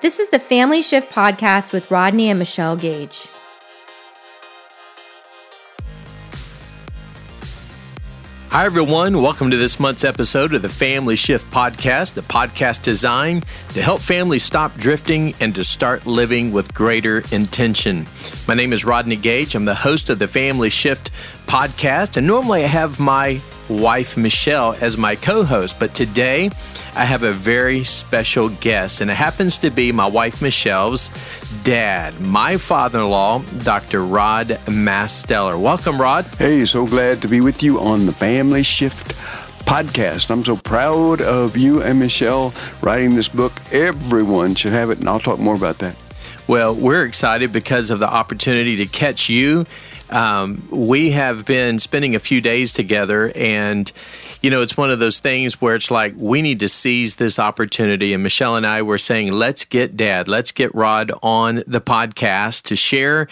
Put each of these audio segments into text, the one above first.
This is the Family Shift Podcast with Rodney and Michelle Gage. Hi, everyone. Welcome to this month's episode of the Family Shift Podcast, the podcast designed to help families stop drifting and to start living with greater intention. My name is Rodney Gage. I'm the host of the Family Shift Podcast, and normally I have my wife, Michelle, as my co host, but today I have a very special guest, and it happens to be my wife, Michelle's dad, my father in law, Dr. Rod Masteller. Welcome, Rod. Hey, so glad to be with you on the Family Shift podcast. I'm so proud of you and Michelle writing this book. Everyone should have it, and I'll talk more about that. Well, we're excited because of the opportunity to catch you um, we have been spending a few days together, and you know, it's one of those things where it's like we need to seize this opportunity. And Michelle and I were saying, let's get Dad, let's get Rod on the podcast to share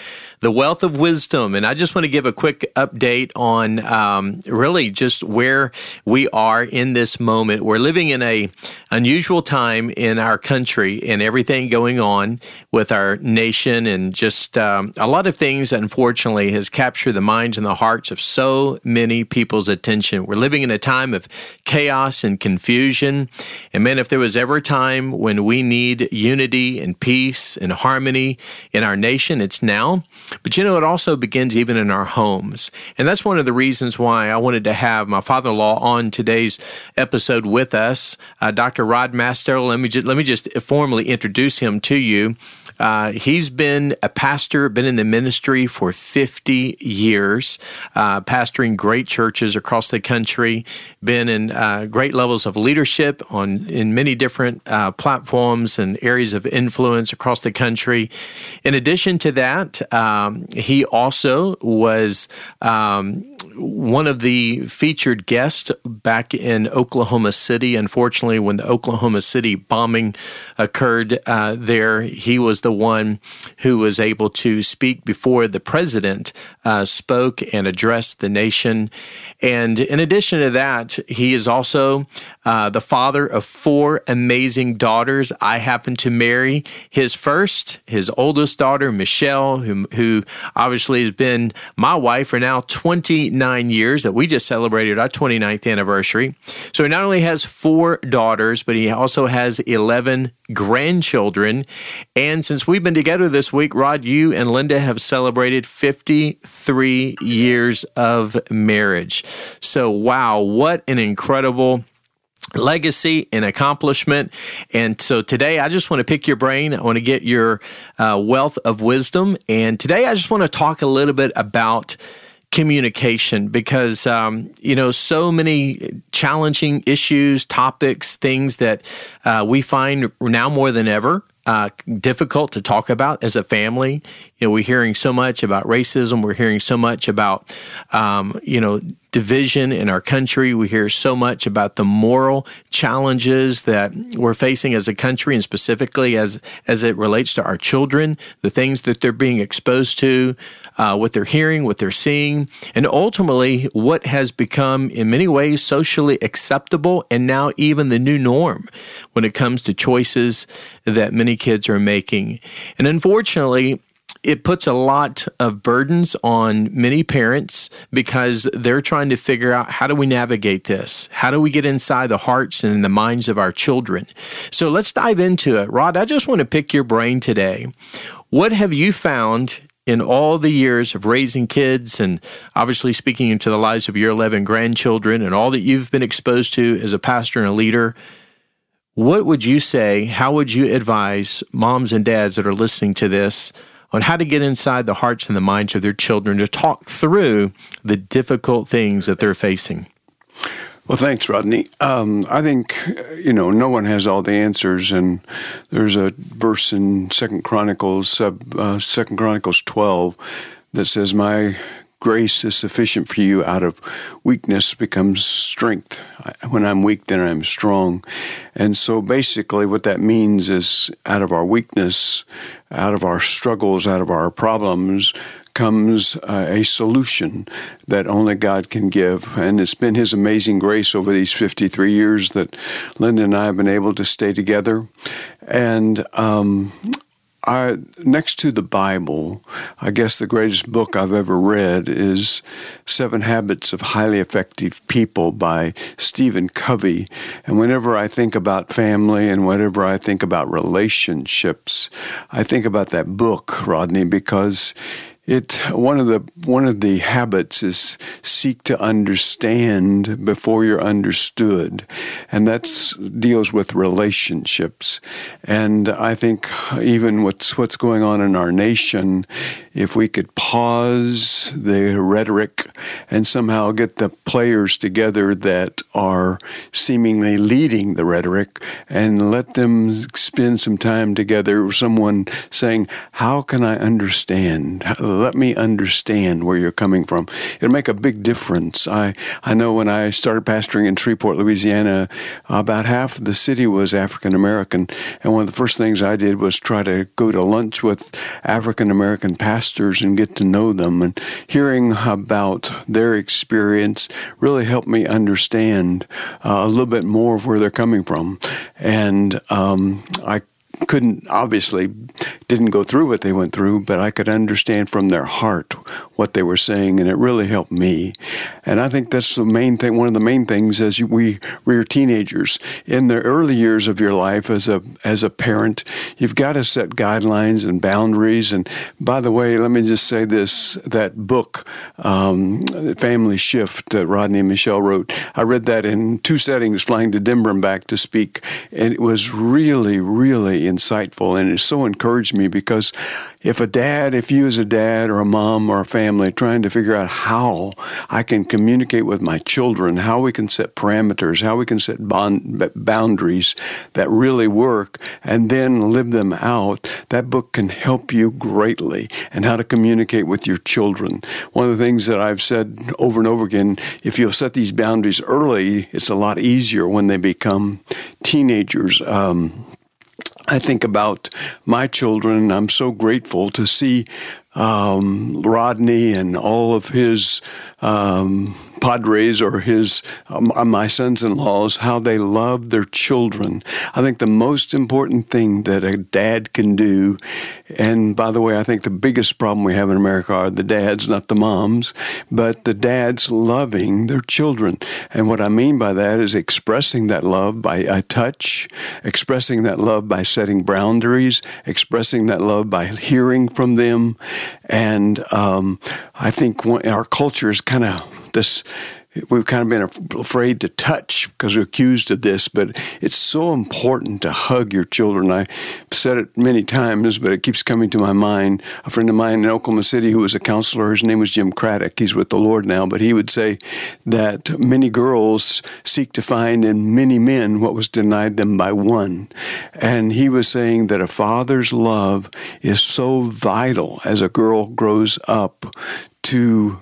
the wealth of wisdom. And I just want to give a quick update on um, really just where we are in this moment. We're living in a unusual time in our country and everything going on with our nation, and just um, a lot of things, unfortunately, has captured the minds and the hearts of so many people's attention. We're living in a time of chaos and confusion. And man, if there was ever a time when we need unity and peace and harmony in our nation, it's now. But you know, it also begins even in our homes. And that's one of the reasons why I wanted to have my father in law on today's episode with us, uh, Dr. Rod Masteller. Let me, just, let me just formally introduce him to you. Uh, he's been a pastor, been in the ministry for 50 years, uh, pastoring great churches across the country, been in uh, great levels of leadership on in many different uh, platforms and areas of influence across the country. In addition to that, um, he also was. Um, one of the featured guests back in Oklahoma City. Unfortunately, when the Oklahoma City bombing occurred uh, there, he was the one who was able to speak before the president uh, spoke and addressed the nation. And in addition to that, he is also uh, the father of four amazing daughters. I happen to marry his first, his oldest daughter, Michelle, who, who obviously has been my wife for now 29 29 years that we just celebrated our 29th anniversary. So he not only has four daughters, but he also has 11 grandchildren. And since we've been together this week, Rod, you and Linda have celebrated 53 years of marriage. So, wow, what an incredible legacy and accomplishment. And so today I just want to pick your brain. I want to get your uh, wealth of wisdom. And today I just want to talk a little bit about communication because um, you know so many challenging issues topics things that uh, we find now more than ever uh, difficult to talk about as a family. You know, we're hearing so much about racism. We're hearing so much about, um, you know, division in our country. We hear so much about the moral challenges that we're facing as a country, and specifically as as it relates to our children, the things that they're being exposed to, uh, what they're hearing, what they're seeing, and ultimately what has become, in many ways, socially acceptable, and now even the new norm when it comes to choices that many kids are making. And unfortunately, it puts a lot of burdens on many parents because they're trying to figure out how do we navigate this? How do we get inside the hearts and the minds of our children? So let's dive into it. Rod, I just want to pick your brain today. What have you found in all the years of raising kids and obviously speaking into the lives of your 11 grandchildren and all that you've been exposed to as a pastor and a leader? What would you say? How would you advise moms and dads that are listening to this on how to get inside the hearts and the minds of their children to talk through the difficult things that they're facing? Well, thanks, Rodney. Um, I think you know no one has all the answers, and there's a verse in Second Chronicles, uh, Second Chronicles twelve, that says, "My grace is sufficient for you out of weakness becomes strength. When I'm weak, then I'm strong. And so basically, what that means is out of our weakness, out of our struggles, out of our problems, comes uh, a solution that only God can give. And it's been His amazing grace over these 53 years that Linda and I have been able to stay together. And um, next to the Bible, I guess the greatest book I've ever read is Seven Habits of Highly Effective People by Stephen Covey. And whenever I think about family and whenever I think about relationships, I think about that book, Rodney, because it one of the one of the habits is seek to understand before you're understood, and that deals with relationships. And I think even what's what's going on in our nation, if we could pause the rhetoric and somehow get the players together that are seemingly leading the rhetoric and let them spend some time together. Someone saying, "How can I understand?" Let me understand where you're coming from. It'll make a big difference. I, I know when I started pastoring in Shreveport, Louisiana, about half of the city was African American. And one of the first things I did was try to go to lunch with African American pastors and get to know them. And hearing about their experience really helped me understand uh, a little bit more of where they're coming from. And um, I couldn't obviously didn't go through what they went through, but I could understand from their heart what they were saying, and it really helped me. And I think that's the main thing. One of the main things as we rear teenagers in the early years of your life as a as a parent, you've got to set guidelines and boundaries. And by the way, let me just say this: that book, um, Family Shift, that Rodney and Michelle wrote. I read that in two settings, flying to Denver and back to speak, and it was really, really insightful, and it so encouraged me because if a dad, if you as a dad or a mom or a family trying to figure out how I can communicate with my children, how we can set parameters, how we can set bond, boundaries that really work and then live them out, that book can help you greatly and how to communicate with your children. One of the things that I've said over and over again, if you'll set these boundaries early, it's a lot easier when they become teenagers. Um, I think about my children, I'm so grateful to see um, Rodney and all of his um, padres or his um, uh, my sons-in-laws how they love their children. I think the most important thing that a dad can do, and by the way, I think the biggest problem we have in America are the dads, not the moms, but the dads loving their children. And what I mean by that is expressing that love by a touch, expressing that love by setting boundaries, expressing that love by hearing from them, and um, I think our culture is kind of this we've kind of been afraid to touch because we're accused of this, but it's so important to hug your children. I've said it many times, but it keeps coming to my mind. A friend of mine in Oklahoma City who was a counselor, his name was Jim Craddock. He's with the Lord now, but he would say that many girls seek to find in many men what was denied them by one. And he was saying that a father's love is so vital as a girl grows up to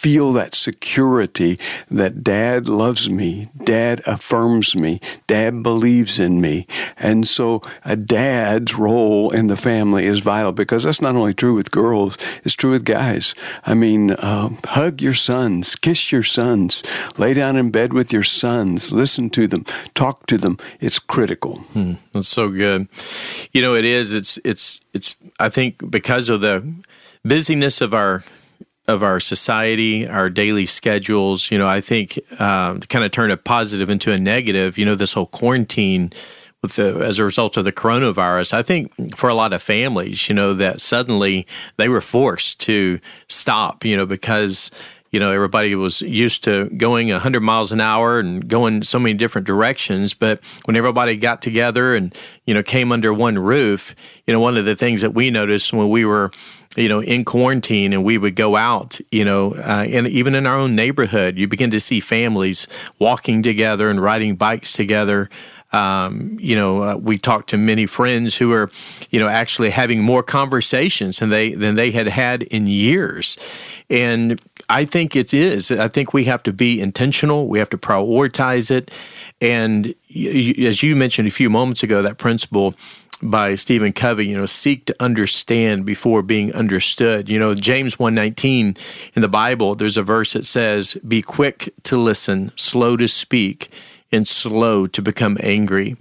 feel that security that dad loves me, dad affirms me, dad believes in me. And so a dad's role in the family is vital because that's not only true with girls, it's true with guys. I mean, uh, hug your sons, kiss your sons, lay down in bed with your sons, listen to them, talk to them. It's critical. Hmm, that's so good. You know, it is. It's, it's, it's, I think because of the busyness of our of our society, our daily schedules. You know, I think um, to kind of turn a positive into a negative. You know, this whole quarantine with the as a result of the coronavirus. I think for a lot of families, you know, that suddenly they were forced to stop. You know, because you know everybody was used to going 100 miles an hour and going so many different directions but when everybody got together and you know came under one roof you know one of the things that we noticed when we were you know, in quarantine and we would go out, you know, uh, and even in our own neighborhood, you begin to see families walking together and riding bikes together. Um, you know, uh, we talked to many friends who are, you know, actually having more conversations than they than they had had in years, and I think it is. I think we have to be intentional. We have to prioritize it, and as you mentioned a few moments ago, that principle by Stephen Covey, you know, seek to understand before being understood. You know, James 119 in the Bible, there's a verse that says, Be quick to listen, slow to speak, and slow to become angry.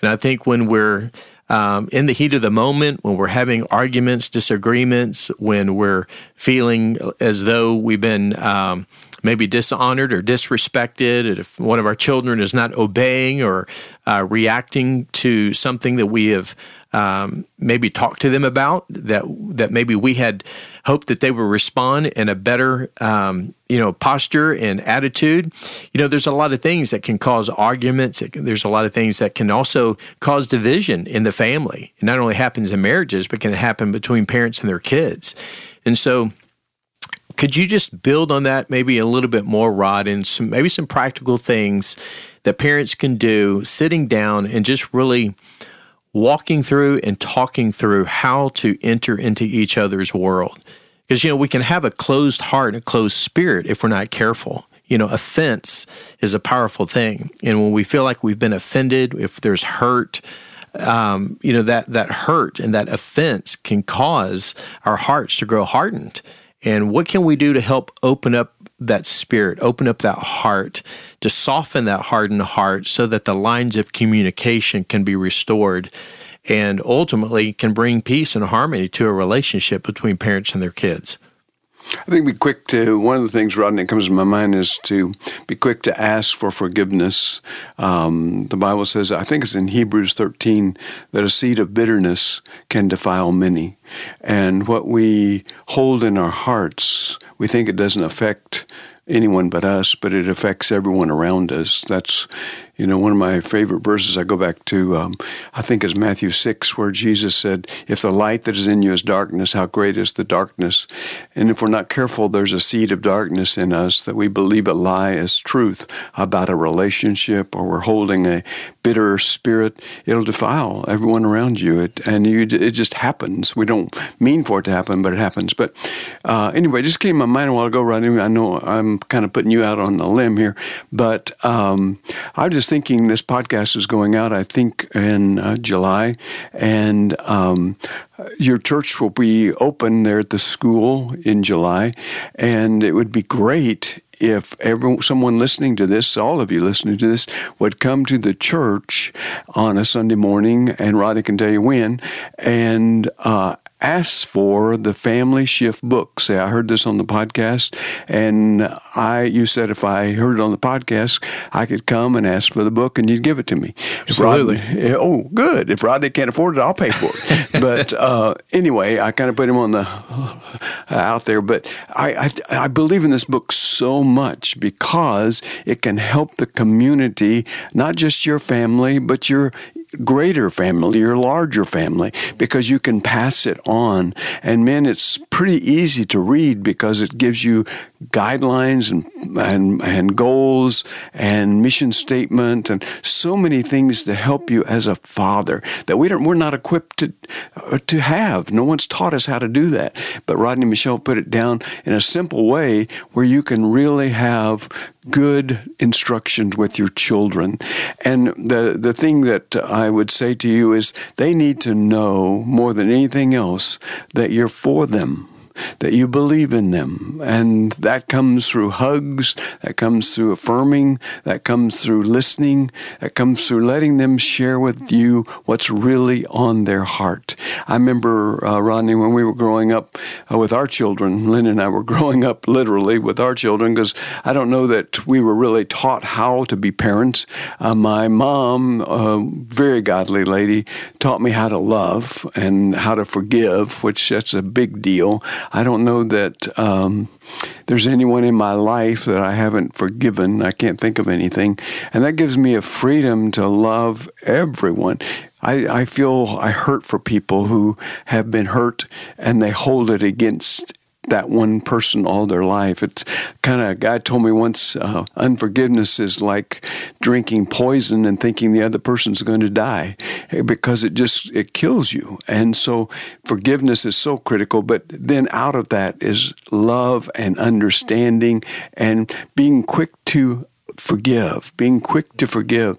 And I think when we're um, in the heat of the moment, when we're having arguments, disagreements, when we're feeling as though we've been um, maybe dishonored or disrespected, if one of our children is not obeying or uh, reacting to something that we have um, maybe talked to them about, that that maybe we had hoped that they would respond in a better um, you know posture and attitude. You know, there's a lot of things that can cause arguments. There's a lot of things that can also cause division in the family. It not only happens in marriages, but can happen between parents and their kids. And so could you just build on that maybe a little bit more, Rod, and some maybe some practical things that parents can do sitting down and just really walking through and talking through how to enter into each other's world? Because, you know, we can have a closed heart a closed spirit if we're not careful. You know, offense is a powerful thing. And when we feel like we've been offended, if there's hurt, um, you know, that, that hurt and that offense can cause our hearts to grow hardened. And what can we do to help open up that spirit, open up that heart, to soften that hardened heart so that the lines of communication can be restored and ultimately can bring peace and harmony to a relationship between parents and their kids? I think be quick to, one of the things, Rodney, that comes to my mind is to be quick to ask for forgiveness. Um, the Bible says, I think it's in Hebrews 13, that a seed of bitterness can defile many. And what we hold in our hearts, we think it doesn't affect anyone but us, but it affects everyone around us. That's you know, one of my favorite verses I go back to, um, I think is Matthew 6, where Jesus said, If the light that is in you is darkness, how great is the darkness? And if we're not careful, there's a seed of darkness in us that we believe a lie as truth about a relationship or we're holding a bitter spirit. It'll defile everyone around you. It, and you, it just happens. We don't mean for it to happen, but it happens. But uh, anyway, it just came to my mind a while ago, Rodney. I know I'm kind of putting you out on the limb here, but um, I just thinking this podcast is going out, I think, in uh, July, and um, your church will be open there at the school in July, and it would be great if everyone, someone listening to this, all of you listening to this, would come to the church on a Sunday morning, and Rodney can tell you when, and uh, ask for the family shift book. Say, I heard this on the podcast, and I, you said if I heard it on the podcast, I could come and ask for the book, and you'd give it to me. Absolutely. Rodney, oh, good. If Rodney can't afford it, I'll pay for it. but uh, anyway, I kind of put him on the uh, out there. But I, I, I believe in this book so much because it can help the community, not just your family, but your greater family or larger family because you can pass it on. And men, it's pretty easy to read because it gives you guidelines and, and, and goals and mission statement and so many things to help you as a father that we don't, we're not equipped to, uh, to have. No one's taught us how to do that. But Rodney Michelle put it down in a simple way where you can really have good instructions with your children. And the, the thing that I would say to you is they need to know more than anything else that you're for them that you believe in them. And that comes through hugs, that comes through affirming, that comes through listening, that comes through letting them share with you what's really on their heart. I remember, uh, Rodney, when we were growing up uh, with our children, Lynn and I were growing up literally with our children because I don't know that we were really taught how to be parents. Uh, my mom, a very godly lady, taught me how to love and how to forgive, which that's a big deal. I don't know that um, there's anyone in my life that I haven't forgiven. I can't think of anything. And that gives me a freedom to love everyone. I, I feel I hurt for people who have been hurt and they hold it against that one person all their life. It's kind of, a guy told me once, uh, unforgiveness is like drinking poison and thinking the other person's going to die eh, because it just, it kills you. And so forgiveness is so critical. But then out of that is love and understanding and being quick to forgive, being quick to forgive.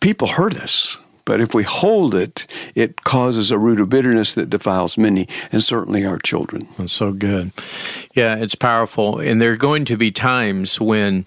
People hurt us But if we hold it, it causes a root of bitterness that defiles many, and certainly our children. That's so good. Yeah, it's powerful. And there are going to be times when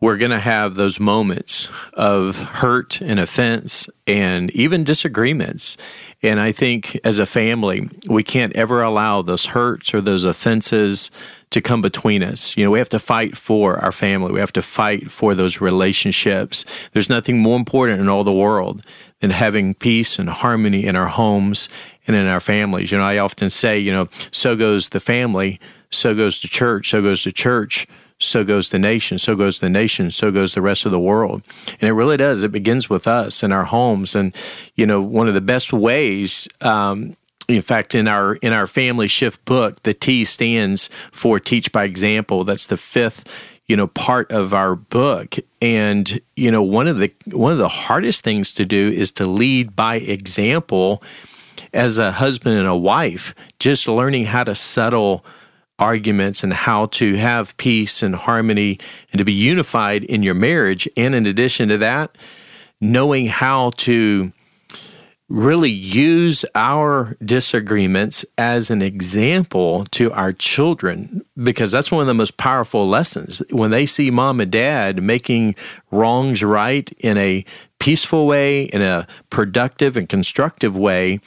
we're going to have those moments of hurt and offense and even disagreements. And I think as a family, we can't ever allow those hurts or those offenses to come between us. You know, we have to fight for our family. We have to fight for those relationships. There's nothing more important in all the world than having peace and harmony in our homes and in our families. You know, I often say, you know, so goes the family, so goes the church, so goes the church so goes the nation, so goes the nation, so goes the rest of the world. And it really does. It begins with us in our homes. And, you know, one of the best ways, um, in fact, in our in our family shift book, the T stands for teach by example. That's the fifth, you know, part of our book. And you know, one of the one of the hardest things to do is to lead by example as a husband and a wife. Just learning how to settle arguments and how to have peace and harmony and to be unified in your marriage. And in addition to that, knowing how to really use our disagreements as an example to our children because that's one of the most powerful lessons. When they see mom and dad making wrongs right in a peaceful way, in a productive and constructive way,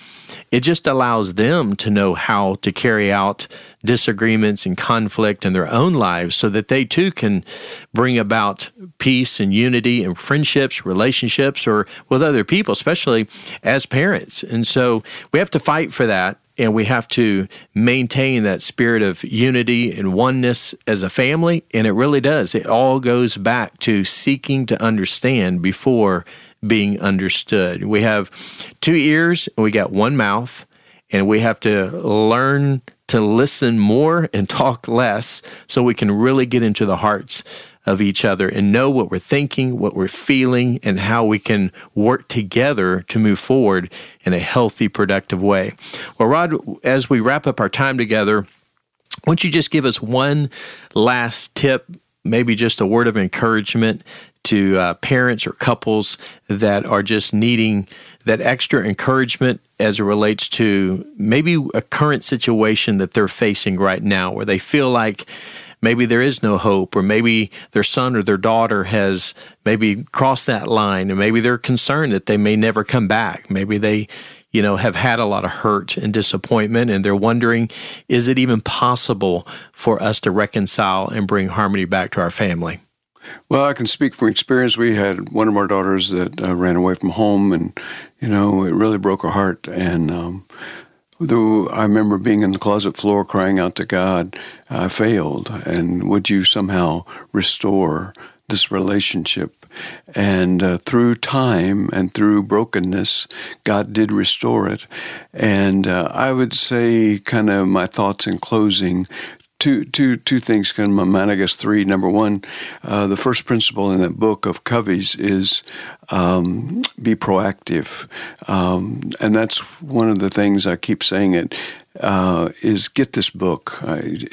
it just allows them to know how to carry out disagreements and conflict in their own lives so that they too can bring about peace and unity and friendships, relationships, or with other people, especially as parents. And so we have to fight for that and we have to maintain that spirit of unity and oneness as a family. And it really does. It all goes back to seeking to understand before being understood. We have two ears and we got one mouth, and we have to learn to listen more and talk less so we can really get into the hearts of each other and know what we're thinking, what we're feeling, and how we can work together to move forward in a healthy, productive way. Well, Rod, as we wrap up our time together, why don't you just give us one last tip, maybe just a word of encouragement to uh, parents or couples that are just needing that extra encouragement as it relates to maybe a current situation that they're facing right now where they feel like maybe there is no hope, or maybe their son or their daughter has maybe crossed that line, and maybe they're concerned that they may never come back. Maybe they, you know, have had a lot of hurt and disappointment, and they're wondering, is it even possible for us to reconcile and bring harmony back to our family? Well, I can speak from experience. We had one of our daughters that uh, ran away from home, and you know, it really broke her heart. And um, Though I remember being in the closet floor crying out to God, I failed. And would you somehow restore this relationship? And uh, through time and through brokenness, God did restore it. And uh, I would say, kind of my thoughts in closing two, two, two things come to mind. I guess three. Number one, uh, the first principle in that book of Covey's is um, be proactive, um, and that's one of the things I keep saying. It uh, is get this book.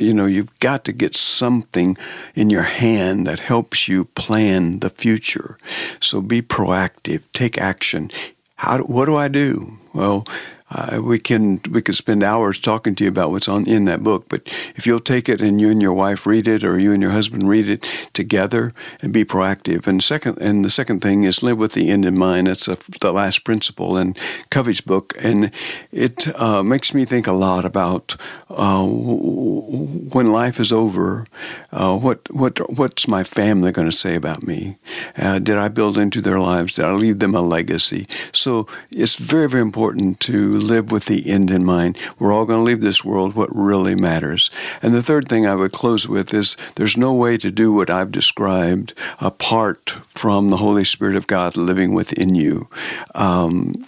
You know, you've got to get something in your hand that helps you plan the future. So be proactive. Take action. How? what do I do? Well, uh, we can we could spend hours talking to you about what's on in that book, but if you'll take it and you and your wife read it, or you and your husband read it together, and be proactive. And second, and the second thing is live with the end in mind. That's a, the last principle in Covey's book, and it uh, makes me think a lot about uh, when life is over. Uh, what what what's my family going to say about me? Uh, did I build into their lives? Did I leave them a legacy? So it's very very important to live with the end in mind. We're all going to leave this world. What really matters. And the third thing I would close with is there's no way to do what I've described apart from the Holy Spirit of God living within you. Um,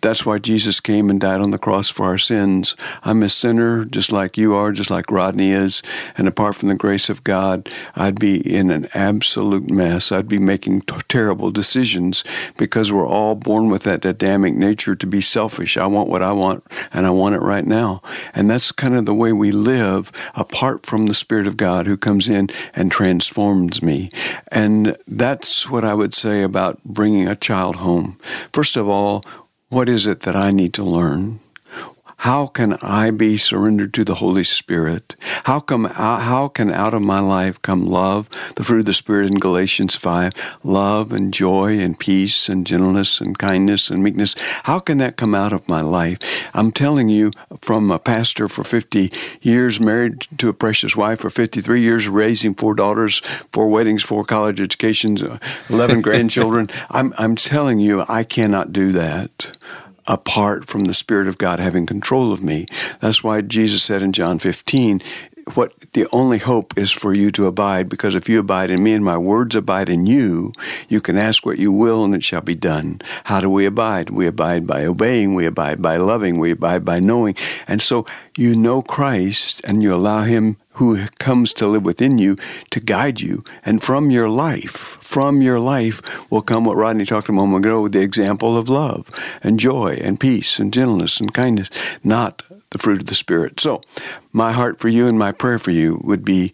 That's why Jesus came and died on the cross for our sins. I'm a sinner just like you are, just like Rodney is. And apart from the grace of God, I'd be in an absolute mess. I'd be making t- terrible decisions because we're all born with that Adamic nature to be selfish. I want what I want and I want it right now. And that's kind of the way we live apart from the Spirit of God who comes in and transforms me. And that's what I would say about bringing a child home. First of all, what is it that I need to learn? How can I be surrendered to the Holy Spirit? How come how can out of my life come love, the fruit of the Spirit in Galatians 5, love and joy and peace and gentleness and kindness and meekness? How can that come out of my life? I'm telling you from a pastor for 50 years married to a precious wife for 53 years raising four daughters, four weddings, four college educations, 11 grandchildren. I'm I'm telling you I cannot do that apart from the Spirit of God having control of me. That's why Jesus said in John 15, what the only hope is for you to abide, because if you abide in me and my words abide in you, you can ask what you will and it shall be done. How do we abide? We abide by obeying, we abide by loving, we abide by knowing. And so you know Christ and you allow him who comes to live within you to guide you. And from your life, from your life will come what Rodney talked a moment ago, with the example of love and joy and peace and gentleness and kindness, not the fruit of the Spirit. So, my heart for you and my prayer for you would be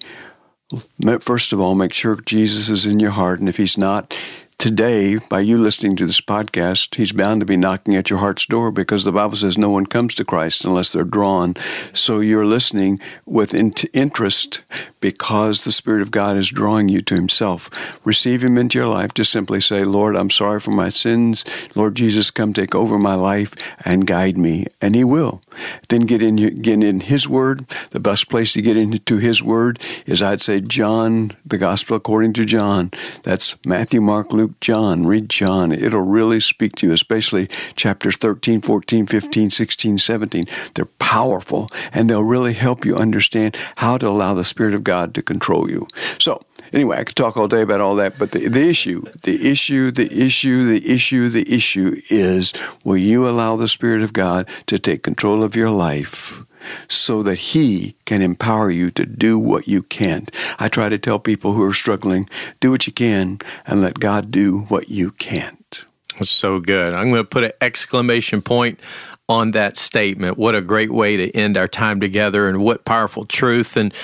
first of all, make sure Jesus is in your heart. And if he's not, Today, by you listening to this podcast, he's bound to be knocking at your heart's door because the Bible says no one comes to Christ unless they're drawn. So you're listening with interest because the Spirit of God is drawing you to himself. Receive him into your life. Just simply say, Lord, I'm sorry for my sins. Lord Jesus, come take over my life and guide me. And he will. Then get in, get in his word. The best place to get into his word is, I'd say, John, the gospel according to John. That's Matthew, Mark, Luke, Luke, John, read John. It'll really speak to you, especially chapters 13, 14, 15, 16, 17. They're powerful and they'll really help you understand how to allow the Spirit of God to control you. So, anyway, I could talk all day about all that, but the, the issue, the issue, the issue, the issue, the issue is will you allow the Spirit of God to take control of your life? So that He can empower you to do what you can't. I try to tell people who are struggling do what you can and let God do what you can't. That's so good. I'm going to put an exclamation point on that statement. What a great way to end our time together and what powerful truth. And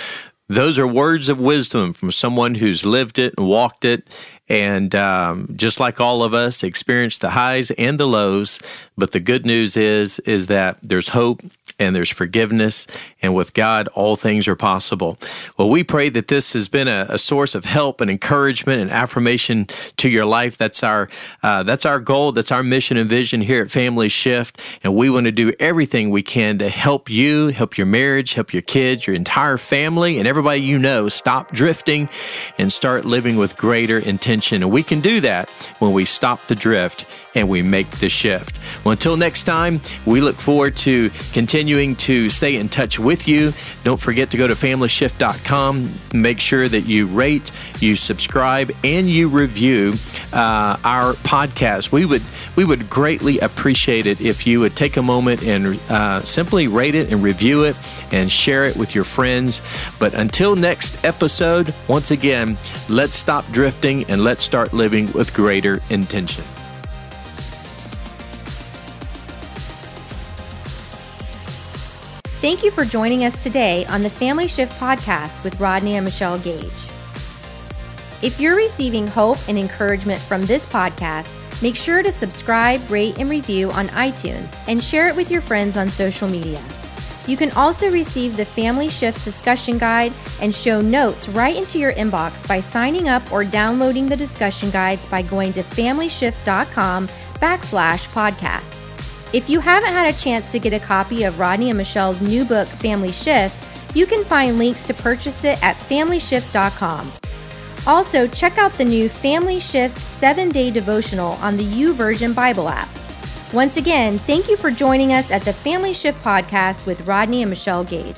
those are words of wisdom from someone who's lived it and walked it and um, just like all of us experienced the highs and the lows but the good news is is that there's hope and there's forgiveness and with god all things are possible. Well we pray that this has been a, a source of help and encouragement and affirmation to your life. That's our uh, that's our goal. That's our mission and vision here at family shift. And we want to do everything we can to help you help your marriage help your kids your entire family and everybody you know stop drifting and start living with greater intention. And we can do that when we stop the drift and we make the shift. Well, until next time, we look forward to continuing to stay in touch with you. Don't forget to go to familyshift.com. Make sure that you rate, you subscribe, and you review uh, our podcast. We would we would greatly appreciate it if you would take a moment and uh, simply rate it and review it and share it with your friends. But until next episode, once again, let's stop drifting and let's start living with greater intention. Thank you for joining us today on the Family Shift podcast with Rodney and Michelle Gage. If you're receiving hope and encouragement from this podcast, make sure to subscribe, rate, and review on iTunes and share it with your friends on social media. You can also receive the Family Shift discussion guide and show notes right into your inbox by signing up or downloading the discussion guides by going to familyshift.com backslash podcast. If you haven't had a chance to get a copy of Rodney and Michelle's new book, Family Shift, you can find links to purchase it at familyshift.com. Also, check out the new Family Shift 7 day devotional on the YouVersion Bible app. Once again, thank you for joining us at the Family Shift podcast with Rodney and Michelle Gage.